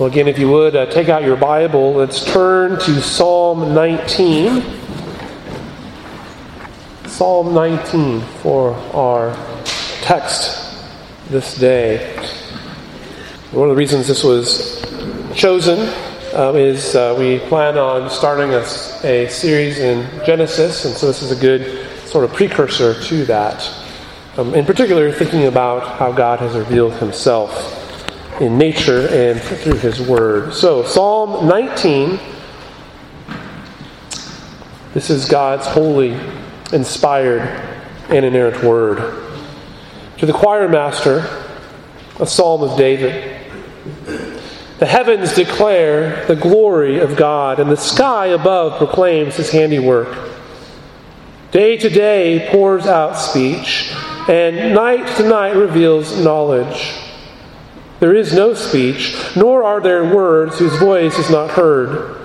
Well, again, if you would, uh, take out your Bible. Let's turn to Psalm 19. Psalm 19 for our text this day. One of the reasons this was chosen um, is uh, we plan on starting a, a series in Genesis, and so this is a good sort of precursor to that. Um, in particular, thinking about how God has revealed himself in nature and through his word. So, Psalm 19. This is God's holy, inspired, and inerrant word. To the choir master, a psalm of David. The heavens declare the glory of God, and the sky above proclaims his handiwork. Day to day pours out speech, and night to night reveals knowledge. There is no speech, nor are there words whose voice is not heard.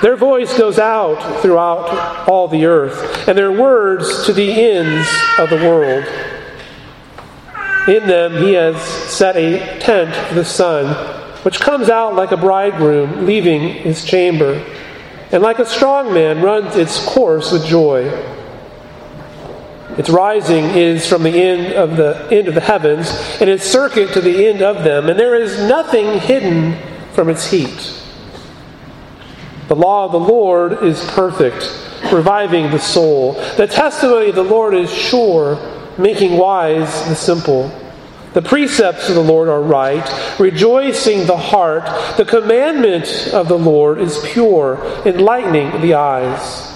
Their voice goes out throughout all the earth, and their words to the ends of the world. In them he has set a tent for the sun, which comes out like a bridegroom leaving his chamber, and like a strong man runs its course with joy. Its rising is from the end of the end of the heavens, and its circuit to the end of them, and there is nothing hidden from its heat. The law of the Lord is perfect, reviving the soul. The testimony of the Lord is sure, making wise the simple. The precepts of the Lord are right, rejoicing the heart. The commandment of the Lord is pure, enlightening the eyes.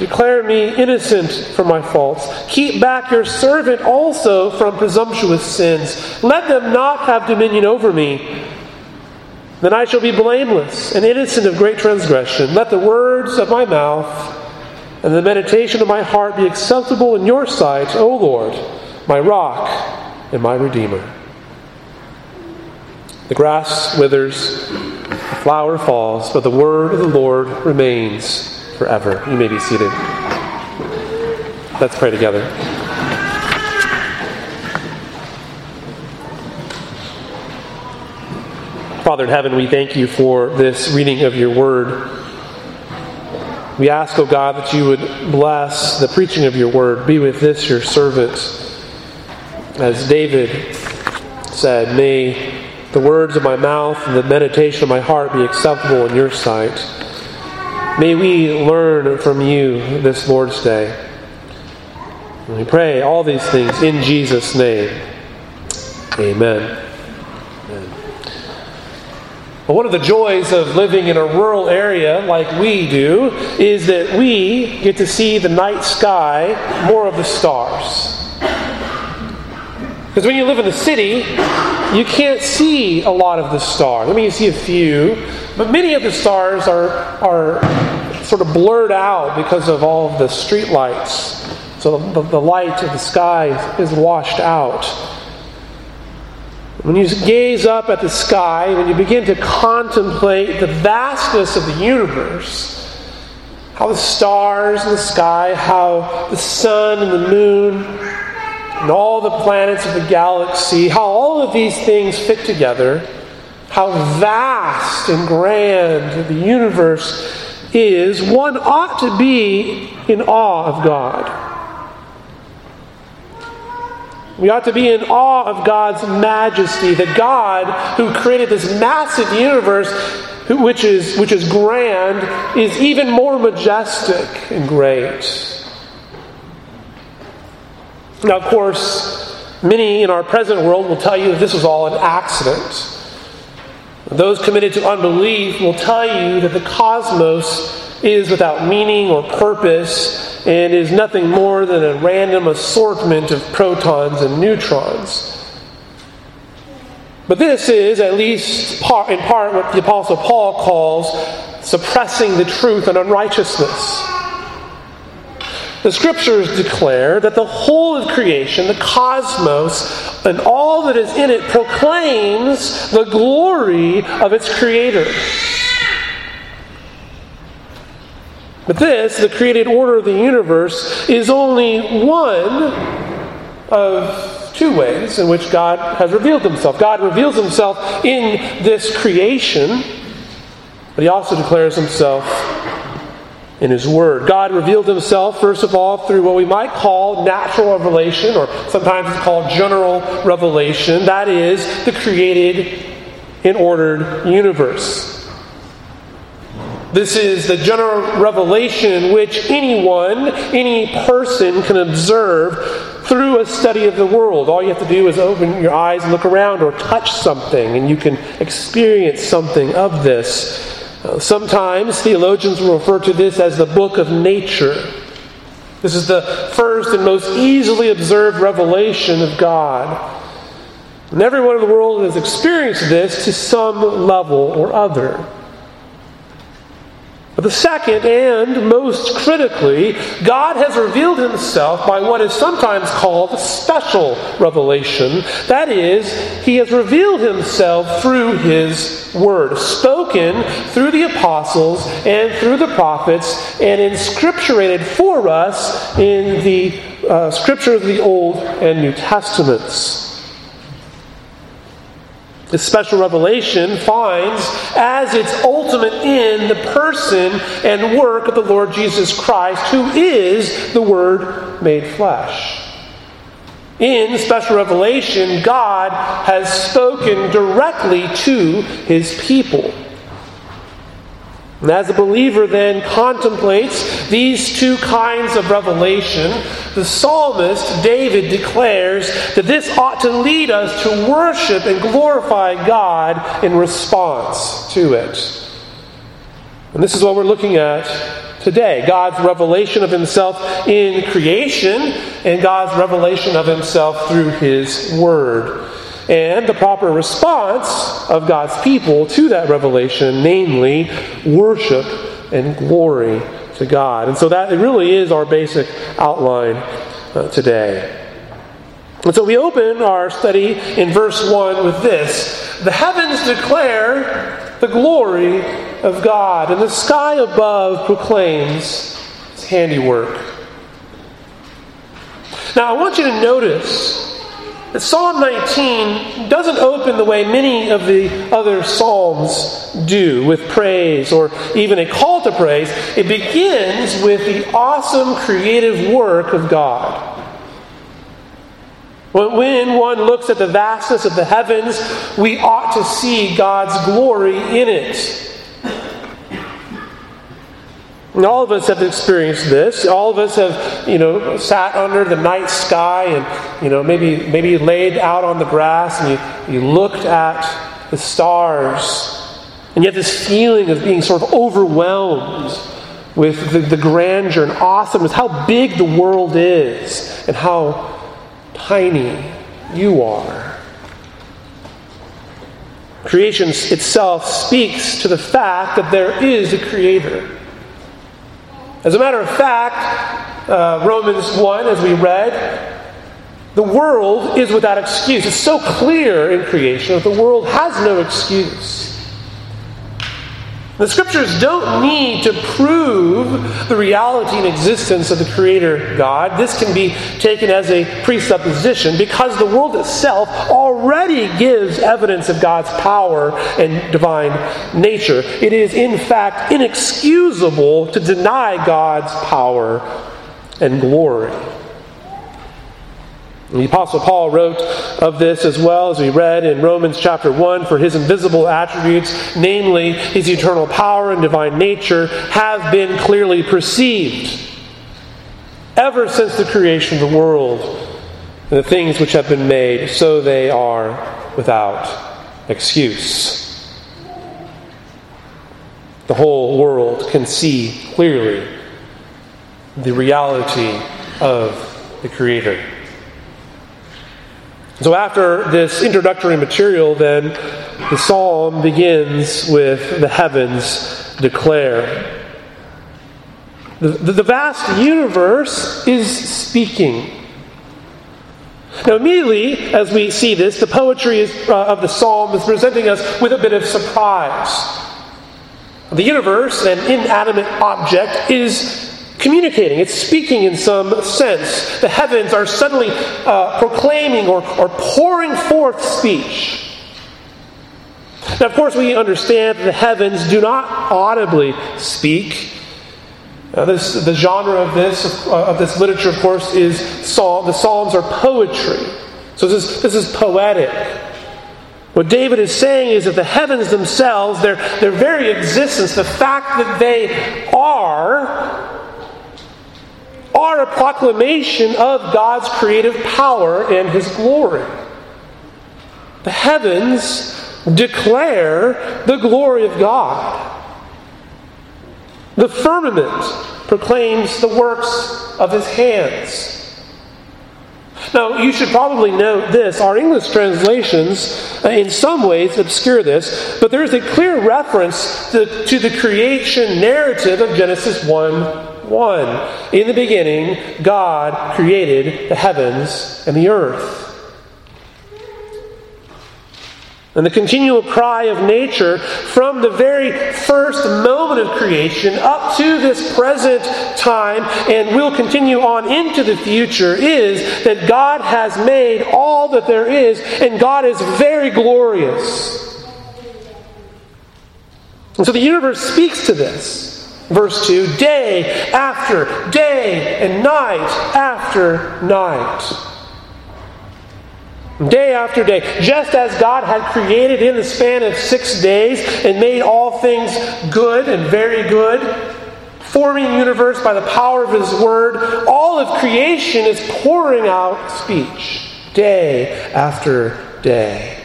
Declare me innocent from my faults. Keep back your servant also from presumptuous sins. Let them not have dominion over me. Then I shall be blameless and innocent of great transgression. Let the words of my mouth and the meditation of my heart be acceptable in your sight, O Lord, my rock and my redeemer. The grass withers, the flower falls, but the word of the Lord remains forever. You may be seated. Let's pray together. Father in heaven, we thank you for this reading of your word. We ask, O oh God, that you would bless the preaching of your word. Be with this, your servant. As David said, may the words of my mouth and the meditation of my heart be acceptable in your sight. May we learn from you this Lord's Day. And we pray all these things in Jesus' name. Amen. One of the joys of living in a rural area like we do is that we get to see the night sky more of the stars. Because when you live in the city, you can't see a lot of the stars. I mean, you see a few, but many of the stars are, are sort of blurred out because of all of the street lights. So the, the light of the sky is washed out. When you gaze up at the sky, when you begin to contemplate the vastness of the universe, how the stars in the sky, how the sun and the moon, and all the planets of the galaxy, how all of these things fit together how vast and grand the universe is, one ought to be in awe of God. We ought to be in awe of God's majesty, the God who created this massive universe, which is, which is grand, is even more majestic and great. Now, of course, many in our present world will tell you that this was all an accident. Those committed to unbelief will tell you that the cosmos is without meaning or purpose and is nothing more than a random assortment of protons and neutrons. But this is, at least part, in part, what the Apostle Paul calls suppressing the truth and unrighteousness. The scriptures declare that the whole of creation, the cosmos, and all that is in it proclaims the glory of its creator. But this, the created order of the universe, is only one of two ways in which God has revealed himself. God reveals himself in this creation, but he also declares himself in his word. God revealed himself, first of all, through what we might call natural revelation, or sometimes it's called general revelation. That is, the created and ordered universe. This is the general revelation which anyone, any person can observe through a study of the world. All you have to do is open your eyes and look around or touch something, and you can experience something of this. Sometimes theologians will refer to this as the book of nature. This is the first and most easily observed revelation of God. And everyone in the world has experienced this to some level or other. The second, and most critically, God has revealed himself by what is sometimes called special revelation. That is, he has revealed himself through his word, spoken through the apostles and through the prophets, and inscripturated for us in the uh, scripture of the Old and New Testaments. This special revelation finds as its ultimate end the person and work of the Lord Jesus Christ, who is the Word made flesh. In special revelation, God has spoken directly to his people. And as a believer then contemplates these two kinds of revelation, the psalmist David declares that this ought to lead us to worship and glorify God in response to it. And this is what we're looking at today God's revelation of Himself in creation and God's revelation of Himself through His Word and the proper response of God's people to that revelation, namely worship and glory to God. And so that really is our basic outline uh, today. And so we open our study in verse 1 with this The heavens declare the glory of God, and the sky above proclaims his handiwork. Now, I want you to notice Psalm 19 doesn't open the way many of the other Psalms do, with praise or even a call to praise. It begins with the awesome creative work of God. When one looks at the vastness of the heavens, we ought to see God's glory in it. And all of us have experienced this. All of us have, you know, sat under the night sky and, you know, maybe maybe laid out on the grass and you, you looked at the stars. And have this feeling of being sort of overwhelmed with the, the grandeur and awesomeness, how big the world is, and how tiny you are. Creation itself speaks to the fact that there is a creator. As a matter of fact, uh, Romans 1, as we read, the world is without excuse. It's so clear in creation that the world has no excuse. The scriptures don't need to prove the reality and existence of the Creator God. This can be taken as a presupposition because the world itself already gives evidence of God's power and divine nature. It is, in fact, inexcusable to deny God's power and glory. The Apostle Paul wrote of this as well as we read in Romans chapter 1 for his invisible attributes, namely his eternal power and divine nature, have been clearly perceived ever since the creation of the world and the things which have been made, so they are without excuse. The whole world can see clearly the reality of the Creator. So, after this introductory material, then the psalm begins with the heavens declare. The, the, the vast universe is speaking. Now, immediately, as we see this, the poetry is, uh, of the psalm is presenting us with a bit of surprise. The universe, an inanimate object, is communicating, it's speaking in some sense. The heavens are suddenly uh, proclaiming or, or pouring forth speech. Now, of course, we understand that the heavens do not audibly speak. Uh, this, the genre of this, uh, of this literature, of course, is psalm. The Psalms are poetry. So this is, this is poetic. What David is saying is that the heavens themselves, their, their very existence, the fact that they are, are a proclamation of God's creative power and His glory. The heavens declare the glory of God. The firmament proclaims the works of His hands. Now, you should probably note this. Our English translations, uh, in some ways, obscure this, but there is a clear reference to, to the creation narrative of Genesis 1 1. In the beginning, God created the heavens and the earth. And the continual cry of nature from the very first moment of creation up to this present time and will continue on into the future is that God has made all that there is, and God is very glorious. And so the universe speaks to this. Verse 2 day after day and night after night. Day after day, just as God had created in the span of six days and made all things good and very good, forming the universe by the power of His Word, all of creation is pouring out speech day after day.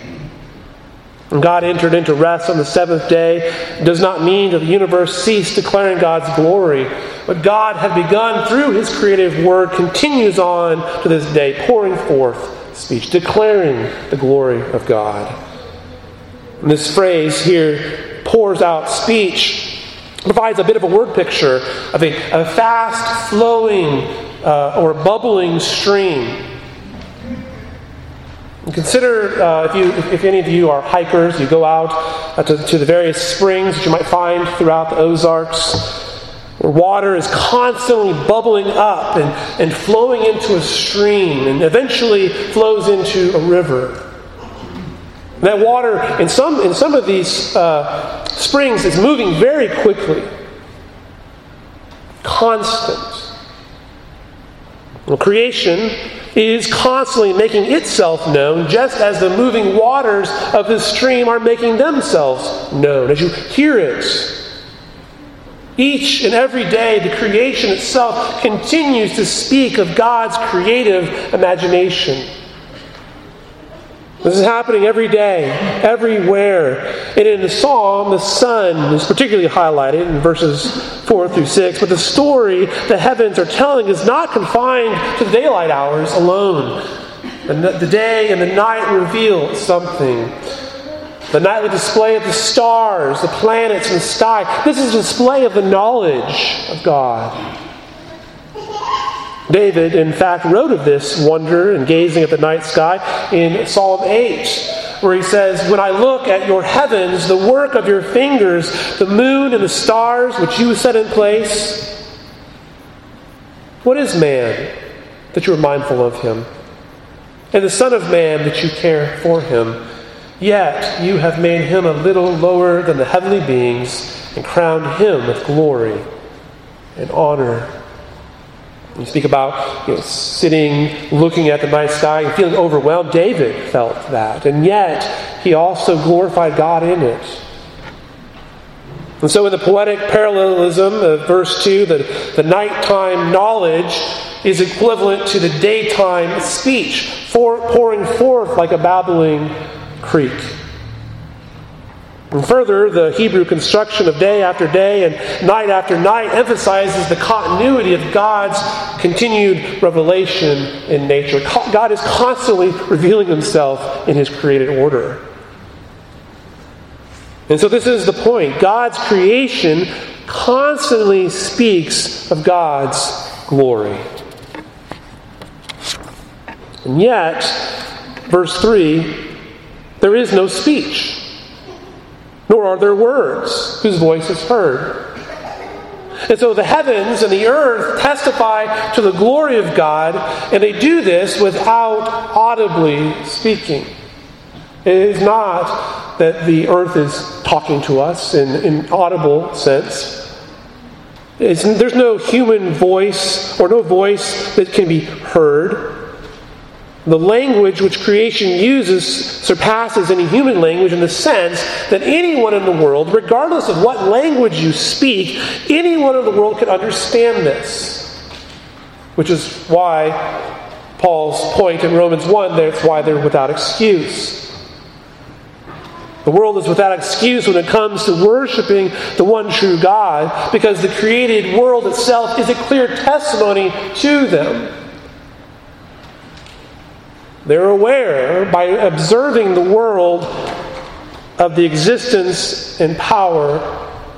And God entered into rest on the seventh day does not mean that the universe ceased declaring God's glory. What God had begun through His creative word continues on to this day, pouring forth speech, declaring the glory of God. And this phrase here, pours out speech, provides a bit of a word picture of a, a fast flowing uh, or bubbling stream Consider uh, if, you, if any of you are hikers, you go out uh, to, to the various springs that you might find throughout the Ozarks, where water is constantly bubbling up and, and flowing into a stream and eventually flows into a river. And that water, in some, in some of these uh, springs, is moving very quickly, constant. Well, creation is constantly making itself known, just as the moving waters of the stream are making themselves known. As you hear it, each and every day, the creation itself continues to speak of God's creative imagination. This is happening every day, everywhere. And in the psalm, the sun is particularly highlighted in verses 4 through 6. But the story the heavens are telling is not confined to the daylight hours alone. The day and the night reveal something. The nightly display of the stars, the planets, and the sky. This is a display of the knowledge of God. David, in fact, wrote of this wonder and gazing at the night sky in Psalm 8, where he says, When I look at your heavens, the work of your fingers, the moon and the stars which you set in place, what is man that you are mindful of him? And the Son of Man that you care for him? Yet you have made him a little lower than the heavenly beings and crowned him with glory and honor you speak about you know, sitting, looking at the night sky, and feeling overwhelmed. David felt that. And yet, he also glorified God in it. And so, in the poetic parallelism of verse 2, the, the nighttime knowledge is equivalent to the daytime speech, for, pouring forth like a babbling creek. And further, the Hebrew construction of day after day and night after night emphasizes the continuity of God's continued revelation in nature. God is constantly revealing himself in his created order. And so, this is the point. God's creation constantly speaks of God's glory. And yet, verse 3 there is no speech nor are there words whose voice is heard. And so the heavens and the earth testify to the glory of God, and they do this without audibly speaking. It is not that the earth is talking to us in an audible sense. It's, there's no human voice or no voice that can be heard. The language which creation uses surpasses any human language in the sense that anyone in the world, regardless of what language you speak, anyone in the world can understand this. Which is why Paul's point in Romans 1 that's why they're without excuse. The world is without excuse when it comes to worshiping the one true God because the created world itself is a clear testimony to them. They're aware by observing the world of the existence and power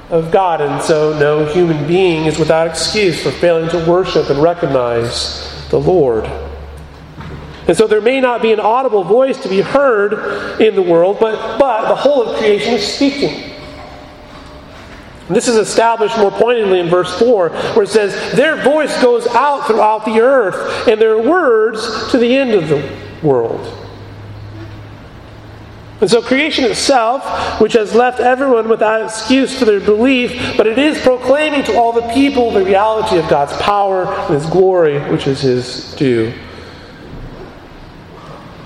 of God, and so no human being is without excuse for failing to worship and recognize the Lord. And so there may not be an audible voice to be heard in the world, but, but the whole of creation is speaking. And this is established more pointedly in verse 4, where it says, Their voice goes out throughout the earth, and their words to the end of the world. And so creation itself, which has left everyone without excuse for their belief, but it is proclaiming to all the people the reality of God's power and His glory, which is His due.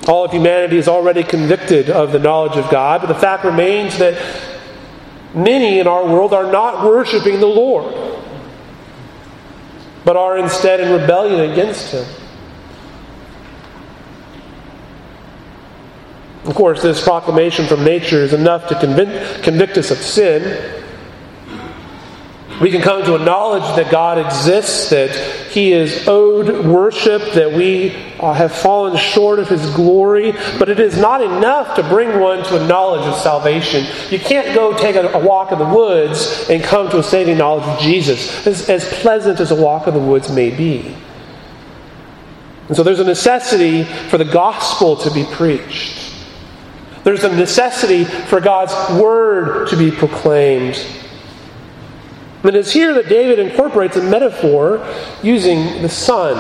All of humanity is already convicted of the knowledge of God, but the fact remains that many in our world are not worshiping the Lord, but are instead in rebellion against Him. Of course, this proclamation from nature is enough to convict, convict us of sin. We can come to a knowledge that God exists, that He is owed worship, that we uh, have fallen short of His glory, but it is not enough to bring one to a knowledge of salvation. You can't go take a, a walk in the woods and come to a saving knowledge of Jesus, as, as pleasant as a walk in the woods may be. And so there's a necessity for the gospel to be preached. There's a necessity for God's word to be proclaimed. And it's here that David incorporates a metaphor using the sun.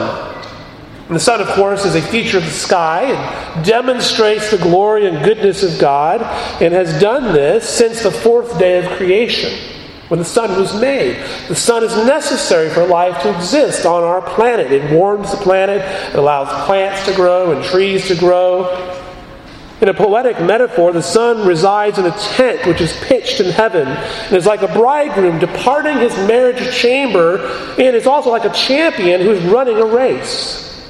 And the sun, of course, is a feature of the sky and demonstrates the glory and goodness of God, and has done this since the fourth day of creation, when the sun was made. The sun is necessary for life to exist on our planet. It warms the planet, it allows plants to grow and trees to grow. In a poetic metaphor, the sun resides in a tent which is pitched in heaven and is like a bridegroom departing his marriage chamber and is also like a champion who is running a race.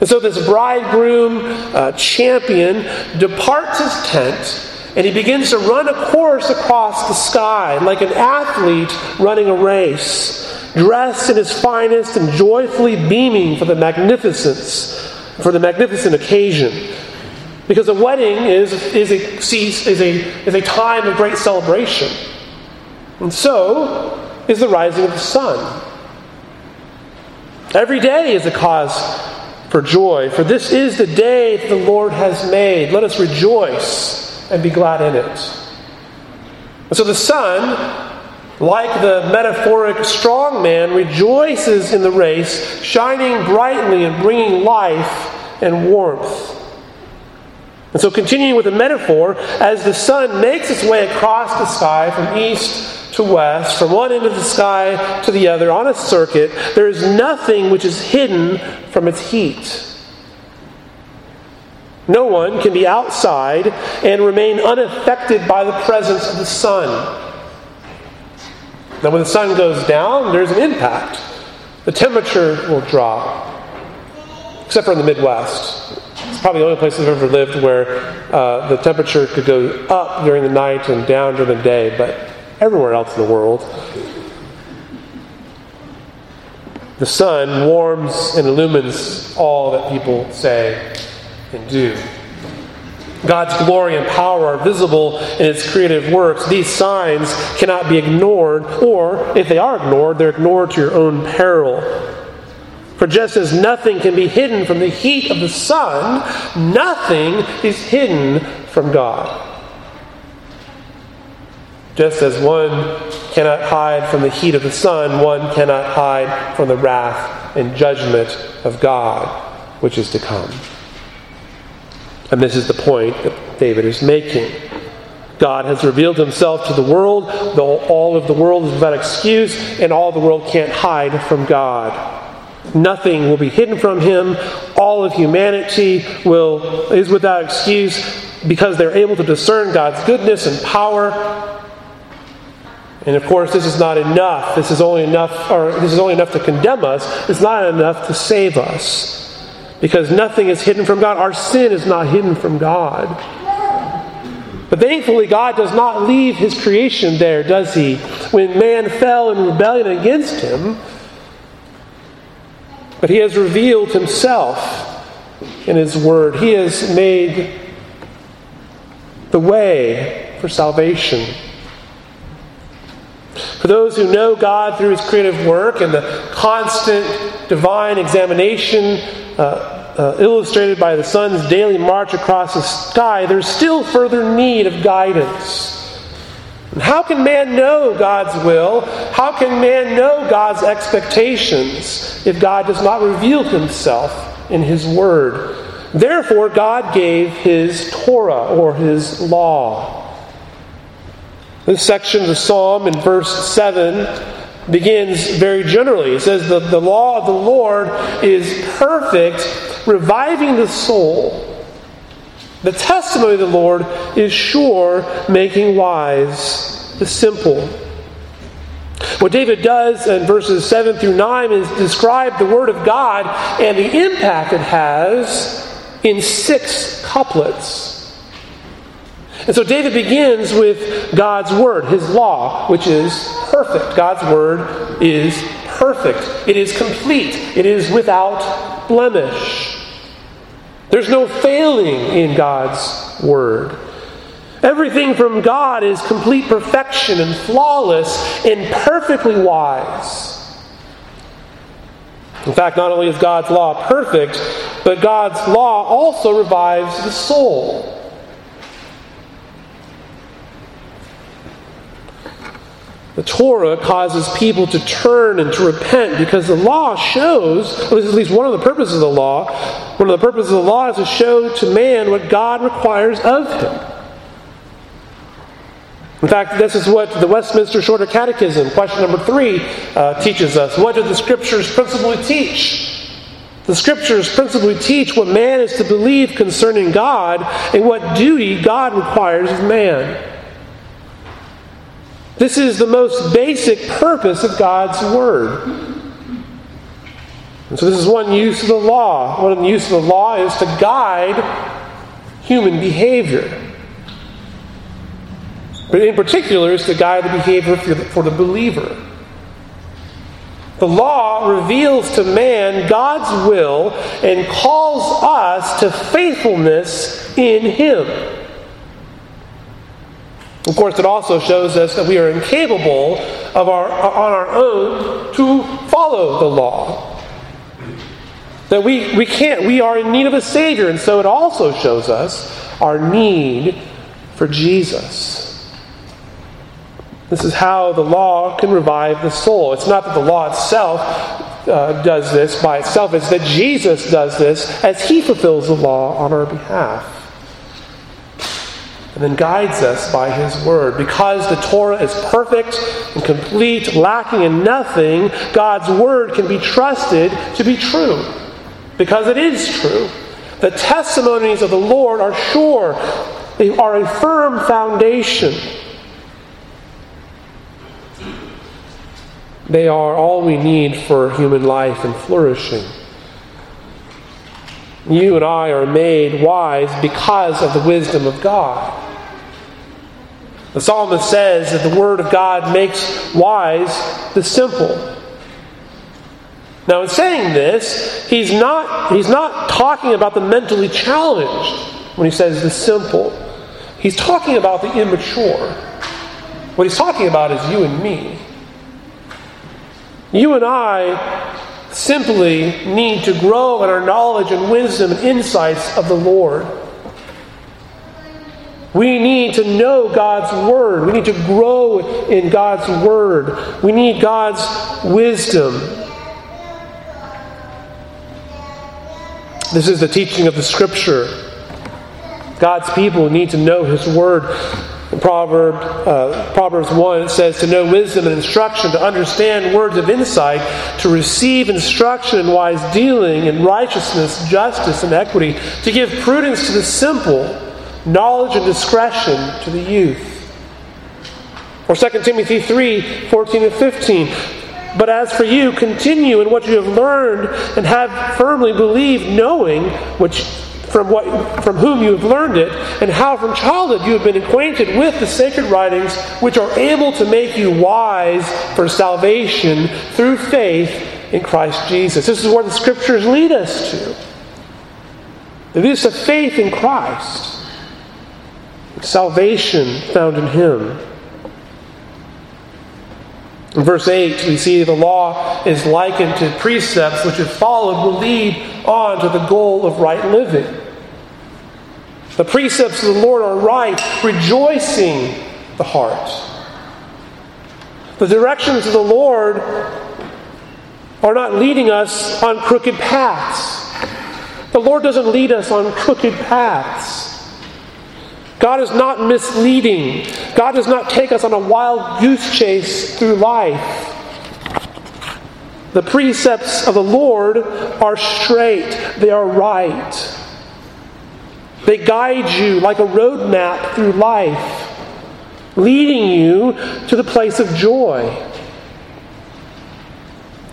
And so this bridegroom uh, champion departs his tent and he begins to run a course across the sky like an athlete running a race, dressed in his finest and joyfully beaming for the magnificence, for the magnificent occasion. Because a wedding is, is, a, is, a, is a time of great celebration. And so is the rising of the sun. Every day is a cause for joy, for this is the day that the Lord has made. Let us rejoice and be glad in it. And so the sun, like the metaphoric strong man, rejoices in the race, shining brightly and bringing life and warmth. And so, continuing with the metaphor, as the sun makes its way across the sky from east to west, from one end of the sky to the other on a circuit, there is nothing which is hidden from its heat. No one can be outside and remain unaffected by the presence of the sun. Now, when the sun goes down, there's an impact. The temperature will drop, except for in the Midwest probably the only place I've ever lived where uh, the temperature could go up during the night and down during the day, but everywhere else in the world, the sun warms and illumines all that people say and do. God's glory and power are visible in its creative works. These signs cannot be ignored, or if they are ignored, they're ignored to your own peril. For just as nothing can be hidden from the heat of the sun, nothing is hidden from God. Just as one cannot hide from the heat of the sun, one cannot hide from the wrath and judgment of God, which is to come. And this is the point that David is making. God has revealed himself to the world, though all of the world is without excuse, and all the world can't hide from God. Nothing will be hidden from him. All of humanity will is without excuse because they're able to discern God's goodness and power. And of course, this is not enough. This is only enough, or this is only enough to condemn us. It's not enough to save us. Because nothing is hidden from God. Our sin is not hidden from God. But thankfully, God does not leave his creation there, does he? When man fell in rebellion against him, but he has revealed himself in his word. He has made the way for salvation. For those who know God through his creative work and the constant divine examination uh, uh, illustrated by the sun's daily march across the sky, there's still further need of guidance. And how can man know God's will? How can man know God's expectations if God does not reveal himself in his word? Therefore, God gave his Torah or his law. This section of the psalm in verse 7 begins very generally. It says, the, the law of the Lord is perfect, reviving the soul. The testimony of the Lord is sure, making wise the simple. What David does in verses 7 through 9 is describe the Word of God and the impact it has in six couplets. And so David begins with God's Word, His law, which is perfect. God's Word is perfect, it is complete, it is without blemish. There's no failing in God's Word. Everything from God is complete perfection and flawless and perfectly wise. In fact, not only is God's law perfect, but God's law also revives the soul. The Torah causes people to turn and to repent because the law shows, at least one of the purposes of the law, one of the purposes of the law is to show to man what God requires of him. In fact, this is what the Westminster Shorter Catechism, question number three, uh, teaches us. What do the Scriptures principally teach? The Scriptures principally teach what man is to believe concerning God and what duty God requires of man. This is the most basic purpose of God's Word. And so, this is one use of the law. One of the use of the law is to guide human behavior. But in particular, is to guide the behavior for the, for the believer. The law reveals to man God's will and calls us to faithfulness in Him. Of course, it also shows us that we are incapable of our, on our own to follow the law. That we, we can't. We are in need of a Savior. And so it also shows us our need for Jesus. This is how the law can revive the soul. It's not that the law itself uh, does this by itself, it's that Jesus does this as he fulfills the law on our behalf and then guides us by His Word. Because the Torah is perfect and complete, lacking in nothing, God's Word can be trusted to be true. Because it is true. The testimonies of the Lord are sure, they are a firm foundation. They are all we need for human life and flourishing. You and I are made wise because of the wisdom of God. The psalmist says that the Word of God makes wise the simple. Now, in saying this, he's not, he's not talking about the mentally challenged when he says the simple. He's talking about the immature. What he's talking about is you and me. You and I simply need to grow in our knowledge and wisdom and insights of the Lord. We need to know God's Word. We need to grow in God's Word. We need God's wisdom. This is the teaching of the Scripture. God's people need to know His Word. Proverb, uh, Proverbs 1, says to know wisdom and instruction, to understand words of insight, to receive instruction in wise dealing, in righteousness, justice, and equity, to give prudence to the simple knowledge and discretion to the youth. Or 2 Timothy 3 14 and 15. But as for you, continue in what you have learned and have firmly believed, knowing which from what from whom you have learned it, and how from childhood you have been acquainted with the sacred writings, which are able to make you wise for salvation through faith in Christ Jesus. This is where the scriptures lead us to. It is a faith in Christ salvation found in Him. In verse 8, we see the law is likened to precepts which, if followed, will lead on to the goal of right living. The precepts of the Lord are right, rejoicing the heart. The directions of the Lord are not leading us on crooked paths. The Lord doesn't lead us on crooked paths. God is not misleading. God does not take us on a wild goose chase through life. The precepts of the Lord are straight, they are right. They guide you like a roadmap through life, leading you to the place of joy.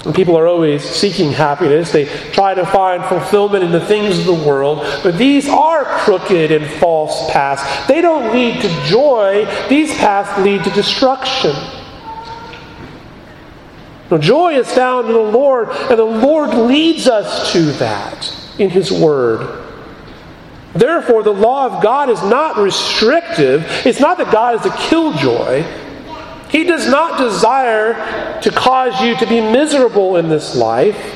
And people are always seeking happiness. They try to find fulfillment in the things of the world. But these are crooked and false paths. They don't lead to joy, these paths lead to destruction. Now, joy is found in the Lord, and the Lord leads us to that in His Word. Therefore, the law of God is not restrictive. It's not that God is a killjoy. He does not desire to cause you to be miserable in this life,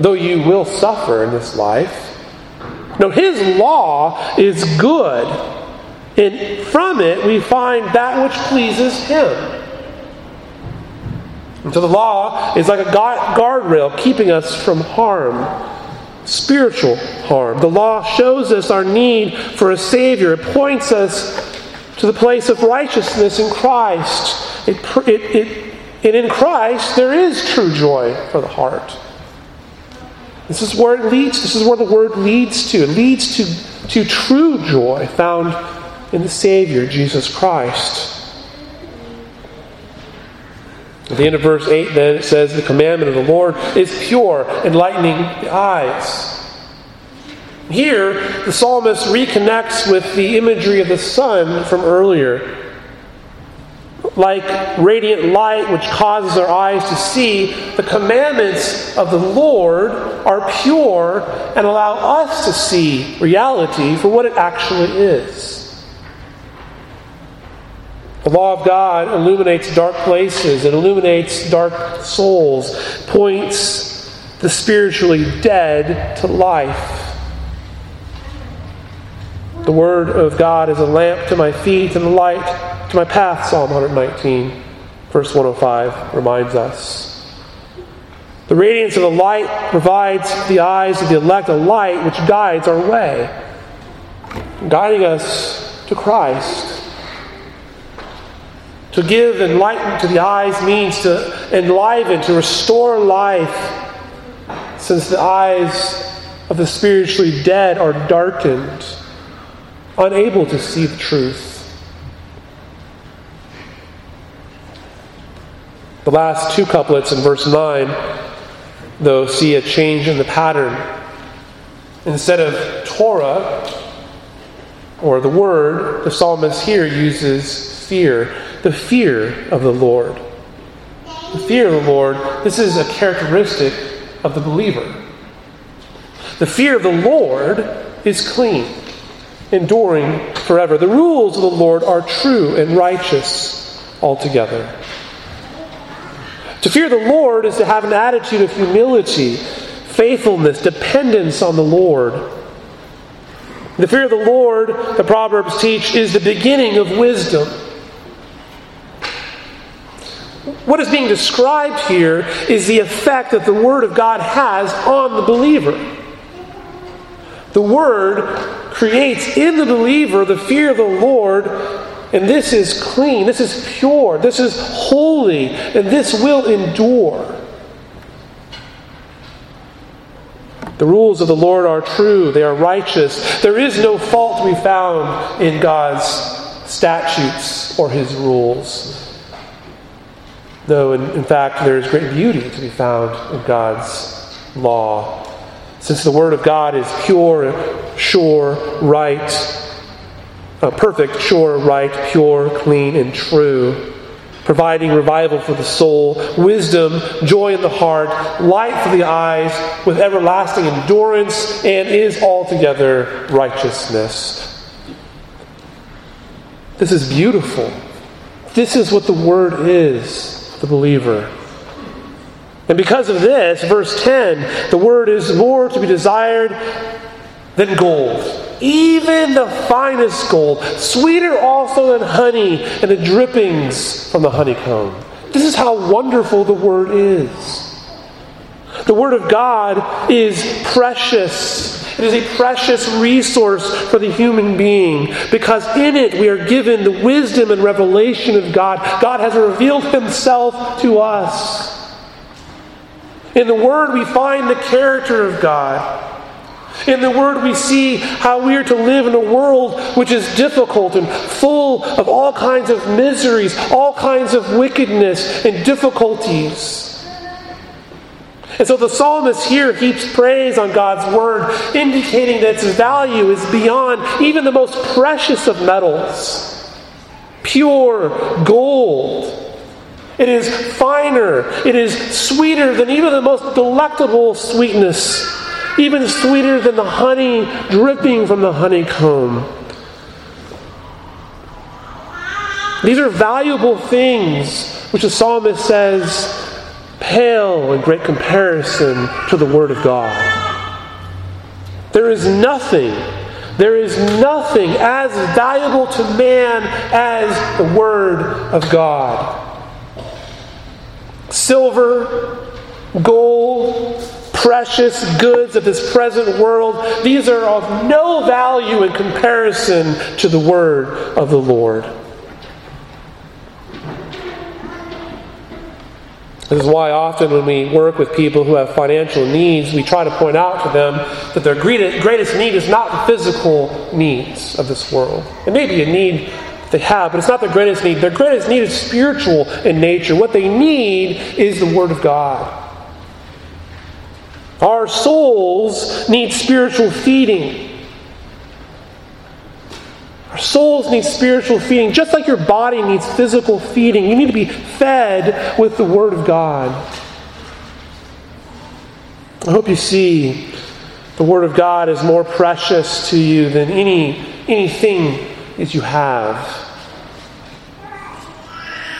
though you will suffer in this life. No, His law is good. And from it, we find that which pleases Him. And so the law is like a guardrail keeping us from harm, spiritual harm. The law shows us our need for a Savior, it points us to the place of righteousness in Christ. It, it, it, and in Christ, there is true joy for the heart. This is where it leads. This is where the word leads to. It leads to, to true joy found in the Savior, Jesus Christ. At the end of verse 8, then, it says, The commandment of the Lord is pure, enlightening the eyes. Here, the psalmist reconnects with the imagery of the sun from earlier like radiant light which causes our eyes to see, the commandments of the Lord are pure and allow us to see reality for what it actually is. The law of God illuminates dark places, it illuminates dark souls, points the spiritually dead to life. The Word of God is a lamp to my feet and a light to my path, Psalm 119, verse 105 reminds us. The radiance of the light provides the eyes of the elect a light which guides our way, guiding us to Christ. To give enlightenment to the eyes means to enliven, to restore life, since the eyes of the spiritually dead are darkened, unable to see the truth. The last two couplets in verse 9, though, see a change in the pattern. Instead of Torah, or the word, the psalmist here uses fear, the fear of the Lord. The fear of the Lord, this is a characteristic of the believer. The fear of the Lord is clean, enduring forever. The rules of the Lord are true and righteous altogether. To fear the Lord is to have an attitude of humility, faithfulness, dependence on the Lord. The fear of the Lord, the Proverbs teach, is the beginning of wisdom. What is being described here is the effect that the Word of God has on the believer. The Word creates in the believer the fear of the Lord, and this is clean, this is pure, this is holy, and this will endure. The rules of the Lord are true, they are righteous. There is no fault to be found in God's statutes or his rules. Though, in, in fact, there is great beauty to be found in God's law. Since the Word of God is pure, sure, right, uh, perfect, sure, right, pure, clean, and true, providing revival for the soul, wisdom, joy in the heart, light for the eyes, with everlasting endurance, and is altogether righteousness. This is beautiful. This is what the Word is, the believer. And because of this, verse 10, the word is more to be desired than gold, even the finest gold, sweeter also than honey and the drippings from the honeycomb. This is how wonderful the word is. The word of God is precious. It is a precious resource for the human being because in it we are given the wisdom and revelation of God. God has revealed himself to us. In the Word, we find the character of God. In the Word, we see how we are to live in a world which is difficult and full of all kinds of miseries, all kinds of wickedness and difficulties. And so the psalmist here heaps praise on God's Word, indicating that its value is beyond even the most precious of metals pure gold it is finer. It is sweeter than even the most delectable sweetness, even sweeter than the honey dripping from the honeycomb. These are valuable things, which the psalmist says pale in great comparison to the Word of God. There is nothing, there is nothing as valuable to man as the Word of God silver, gold, precious goods of this present world, these are of no value in comparison to the word of the Lord. This is why often when we work with people who have financial needs, we try to point out to them that their greatest need is not the physical needs of this world. It may be a need they have, but it's not their greatest need. Their greatest need is spiritual in nature. What they need is the Word of God. Our souls need spiritual feeding. Our souls need spiritual feeding, just like your body needs physical feeding. You need to be fed with the Word of God. I hope you see the Word of God is more precious to you than any, anything that you have.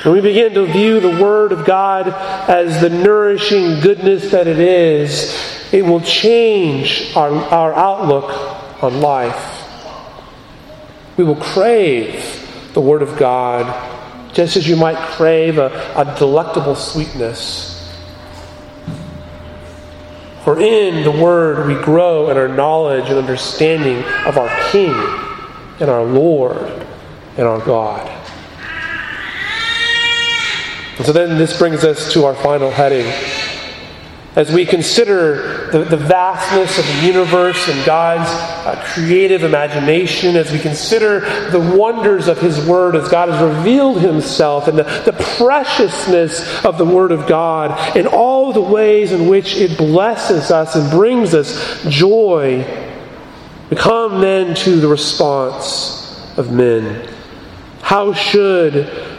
When we begin to view the Word of God as the nourishing goodness that it is, it will change our, our outlook on life. We will crave the Word of God just as you might crave a, a delectable sweetness. For in the Word we grow in our knowledge and understanding of our King and our Lord and our God. And so then this brings us to our final heading. As we consider the, the vastness of the universe and God's uh, creative imagination, as we consider the wonders of His Word, as God has revealed Himself, and the, the preciousness of the Word of God, and all the ways in which it blesses us and brings us joy We come then to the response of men. How should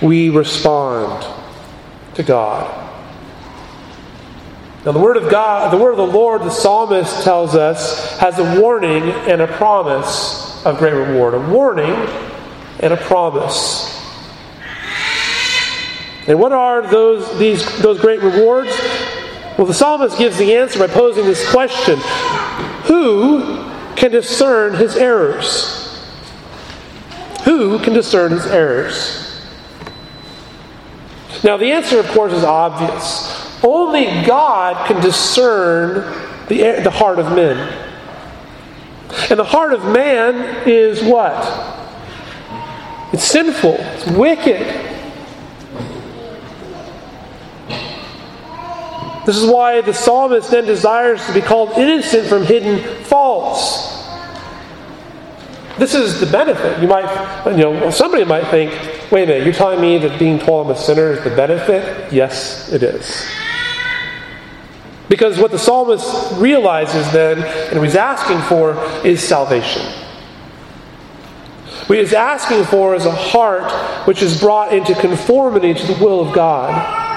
we respond to God? Now, the Word of God, the Word of the Lord, the psalmist tells us, has a warning and a promise of great reward. A warning and a promise. And what are those, these, those great rewards? Well, the psalmist gives the answer by posing this question Who can discern his errors? Who can discern his errors? Now, the answer, of course, is obvious. Only God can discern the, the heart of men. And the heart of man is what? It's sinful, it's wicked. This is why the psalmist then desires to be called innocent from hidden faults. This is the benefit. You might, you know, somebody might think, wait a minute, you're telling me that being told I'm a sinner is the benefit? Yes, it is. Because what the psalmist realizes then, and he's asking for, is salvation. What he's asking for is a heart which is brought into conformity to the will of God.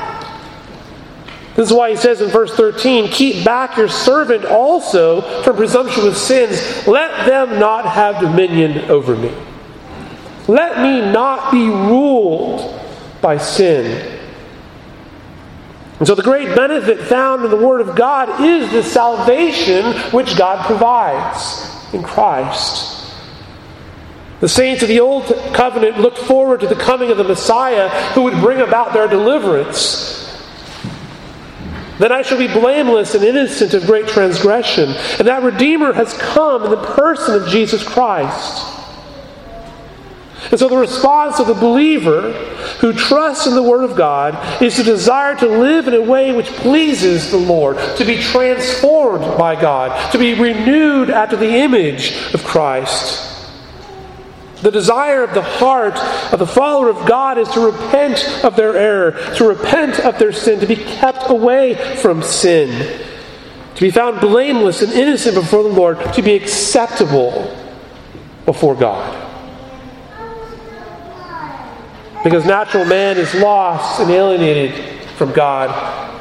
This is why he says in verse 13, Keep back your servant also from presumptuous sins. Let them not have dominion over me. Let me not be ruled by sin. And so, the great benefit found in the Word of God is the salvation which God provides in Christ. The saints of the Old Covenant looked forward to the coming of the Messiah who would bring about their deliverance. Then I shall be blameless and innocent of great transgression. And that Redeemer has come in the person of Jesus Christ. And so the response of the believer who trusts in the Word of God is to desire to live in a way which pleases the Lord, to be transformed by God, to be renewed after the image of Christ. The desire of the heart of the follower of God is to repent of their error, to repent of their sin, to be kept away from sin, to be found blameless and innocent before the Lord, to be acceptable before God. Because natural man is lost and alienated from God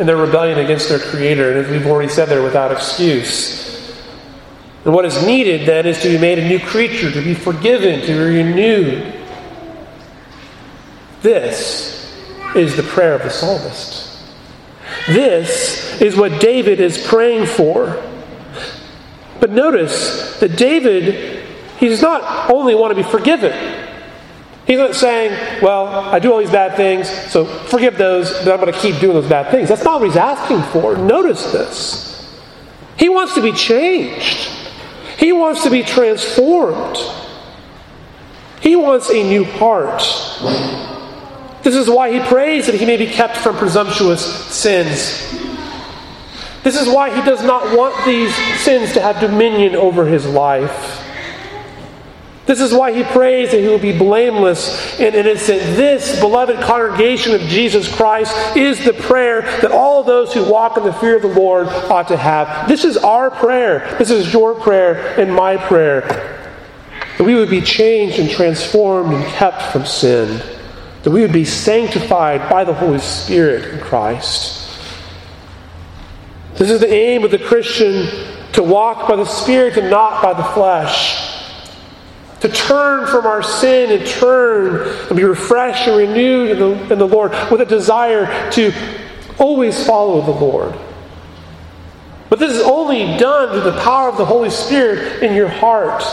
in their rebellion against their Creator, and as we've already said, they're without excuse. And what is needed then is to be made a new creature, to be forgiven, to be renewed. This is the prayer of the psalmist. This is what David is praying for. But notice that David, he does not only want to be forgiven. He's not saying, well, I do all these bad things, so forgive those, but I'm going to keep doing those bad things. That's not what he's asking for. Notice this. He wants to be changed. He wants to be transformed. He wants a new heart. This is why he prays that he may be kept from presumptuous sins. This is why he does not want these sins to have dominion over his life. This is why he prays that he will be blameless and innocent. This, beloved congregation of Jesus Christ, is the prayer that all those who walk in the fear of the Lord ought to have. This is our prayer. This is your prayer and my prayer. That we would be changed and transformed and kept from sin. That we would be sanctified by the Holy Spirit in Christ. This is the aim of the Christian to walk by the Spirit and not by the flesh to turn from our sin and turn and be refreshed and renewed in the, in the Lord with a desire to always follow the Lord. But this is only done through the power of the Holy Spirit in your heart.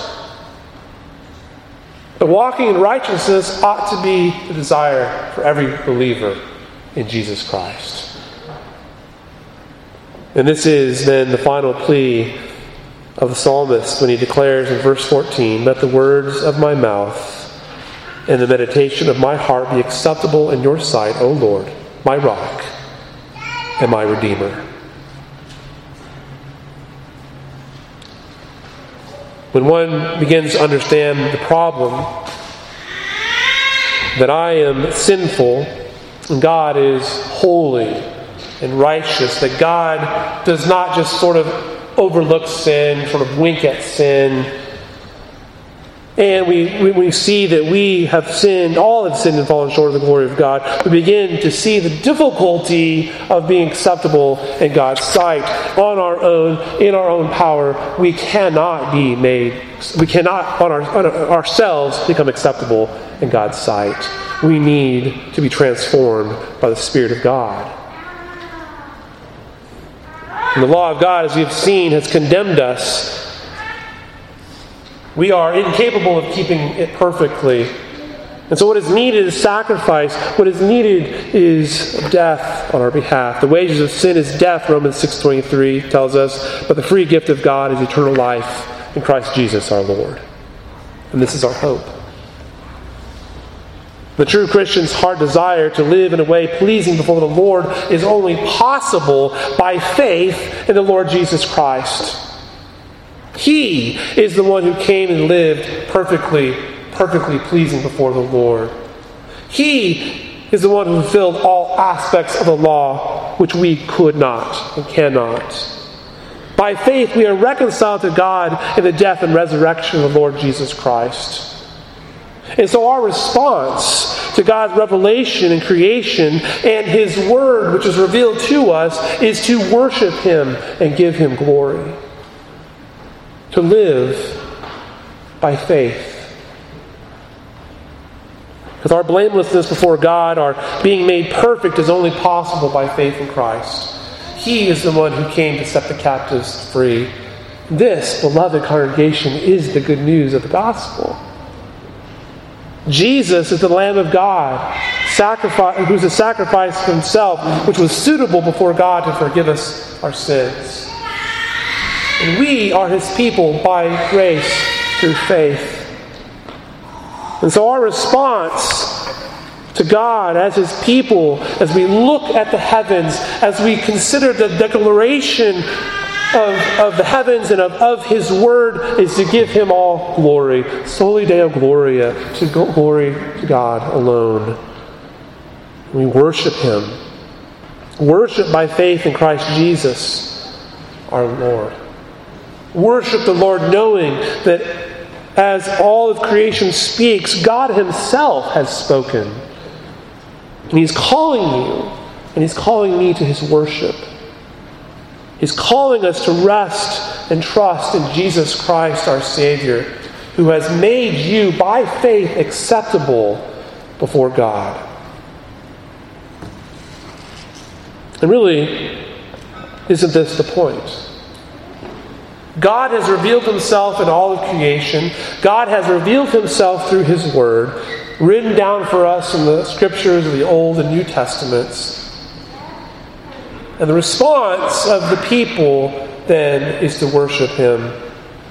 The walking in righteousness ought to be the desire for every believer in Jesus Christ. And this is then the final plea of the psalmist when he declares in verse 14, Let the words of my mouth and the meditation of my heart be acceptable in your sight, O Lord, my rock and my redeemer. When one begins to understand the problem that I am sinful and God is holy and righteous, that God does not just sort of overlook sin, sort of wink at sin. And we, we, we, see that we have sinned, all have sinned and fallen short of the glory of God. We begin to see the difficulty of being acceptable in God's sight. On our own, in our own power, we cannot be made, we cannot on, our, on ourselves become acceptable in God's sight. We need to be transformed by the Spirit of God. And the law of God, as we have seen, has condemned us we are incapable of keeping it perfectly. And so what is needed is sacrifice. What is needed is death on our behalf. The wages of sin is death, Romans 6.23 tells us, but the free gift of God is eternal life in Christ Jesus our Lord. And this is our hope. The true Christian's heart desire to live in a way pleasing before the Lord is only possible by faith in the Lord Jesus Christ. He is the one who came and lived perfectly, perfectly pleasing before the Lord. He is the one who fulfilled all aspects of the law which we could not and cannot. By faith, we are reconciled to God in the death and resurrection of the Lord Jesus Christ. And so, our response to God's revelation and creation and His Word, which is revealed to us, is to worship Him and give Him glory to live by faith. Because our blamelessness before God, our being made perfect, is only possible by faith in Christ. He is the one who came to set the captives free. This, beloved congregation, is the good news of the gospel. Jesus is the Lamb of God, who's a sacrifice himself, which was suitable before God to forgive us our sins. And we are his people by grace through faith. And so our response to God as his people, as we look at the heavens, as we consider the declaration of, of the heavens and of, of his word, is to give him all glory. Soli Deo Gloria, to glory to God alone. We worship him. Worship by faith in Christ Jesus, our Lord. Worship the Lord knowing that as all of creation speaks, God Himself has spoken. And He's calling you, and He's calling me to His worship. He's calling us to rest and trust in Jesus Christ, our Savior, who has made you by faith acceptable before God. And really, isn't this the point? God has revealed himself in all of creation. God has revealed himself through his word, written down for us in the scriptures of the Old and New Testaments. And the response of the people then is to worship him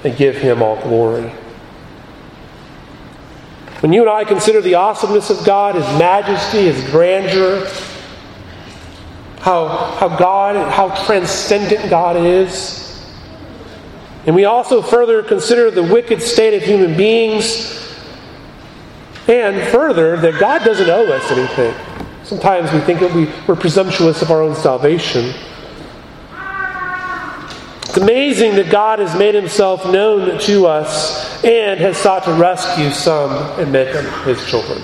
and give him all glory. When you and I consider the awesomeness of God, his majesty, his grandeur, how, how God, how transcendent God is, and we also further consider the wicked state of human beings, and further, that God doesn't owe us anything. Sometimes we think that we, we're presumptuous of our own salvation. It's amazing that God has made himself known to us and has sought to rescue some and make them his children.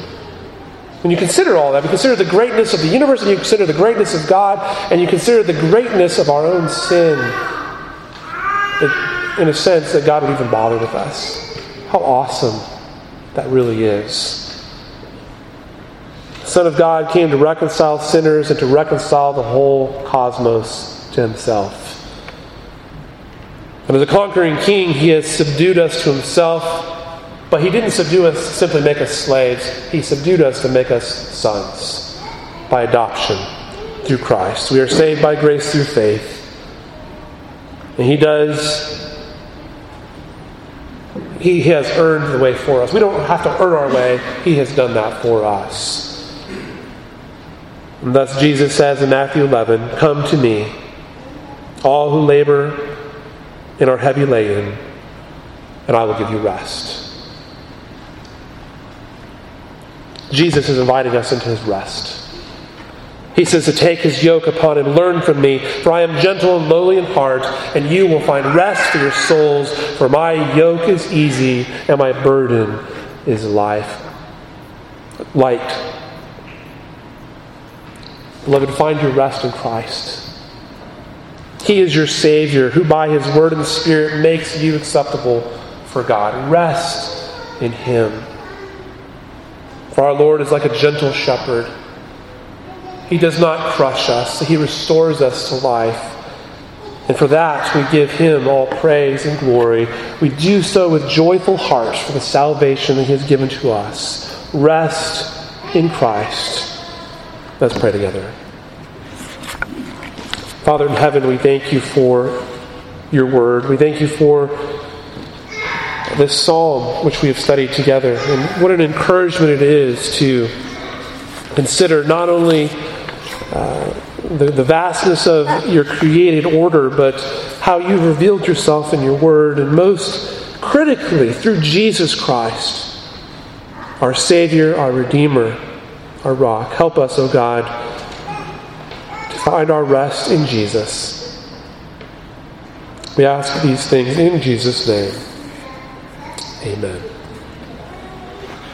When you consider all that, you consider the greatness of the universe, and you consider the greatness of God, and you consider the greatness of our own sin, it in a sense, that God would even bother with us. How awesome that really is. Son of God came to reconcile sinners and to reconcile the whole cosmos to himself. And as a conquering king, he has subdued us to himself, but he didn't subdue us to simply make us slaves. He subdued us to make us sons by adoption through Christ. We are saved by grace through faith. And he does he has earned the way for us. We don't have to earn our way, He has done that for us. And thus Jesus says in Matthew 11, Come to me, all who labor and are heavy laden, and I will give you rest. Jesus is inviting us into his rest. He says to take his yoke upon him, learn from me, for I am gentle and lowly in heart, and you will find rest for your souls, for my yoke is easy and my burden is life. Light. Beloved, find your rest in Christ. He is your Savior, who by His Word and Spirit makes you acceptable for God. Rest in Him. For our Lord is like a gentle shepherd. He does not crush us, He restores us to life. And for that, we give Him all praise and glory. We do so with joyful hearts for the salvation that He has given to us. Rest in Christ. Let's pray together. Father in heaven, we thank you for your word. We thank you for this psalm which we have studied together. And what an encouragement it is to consider not only uh, the, the vastness of your created order, but how you've revealed yourself in your word, and most critically through Jesus Christ, our Savior, our Redeemer, our rock. Help us, O oh God, to find our rest in Jesus. We ask these things in Jesus' name. Amen.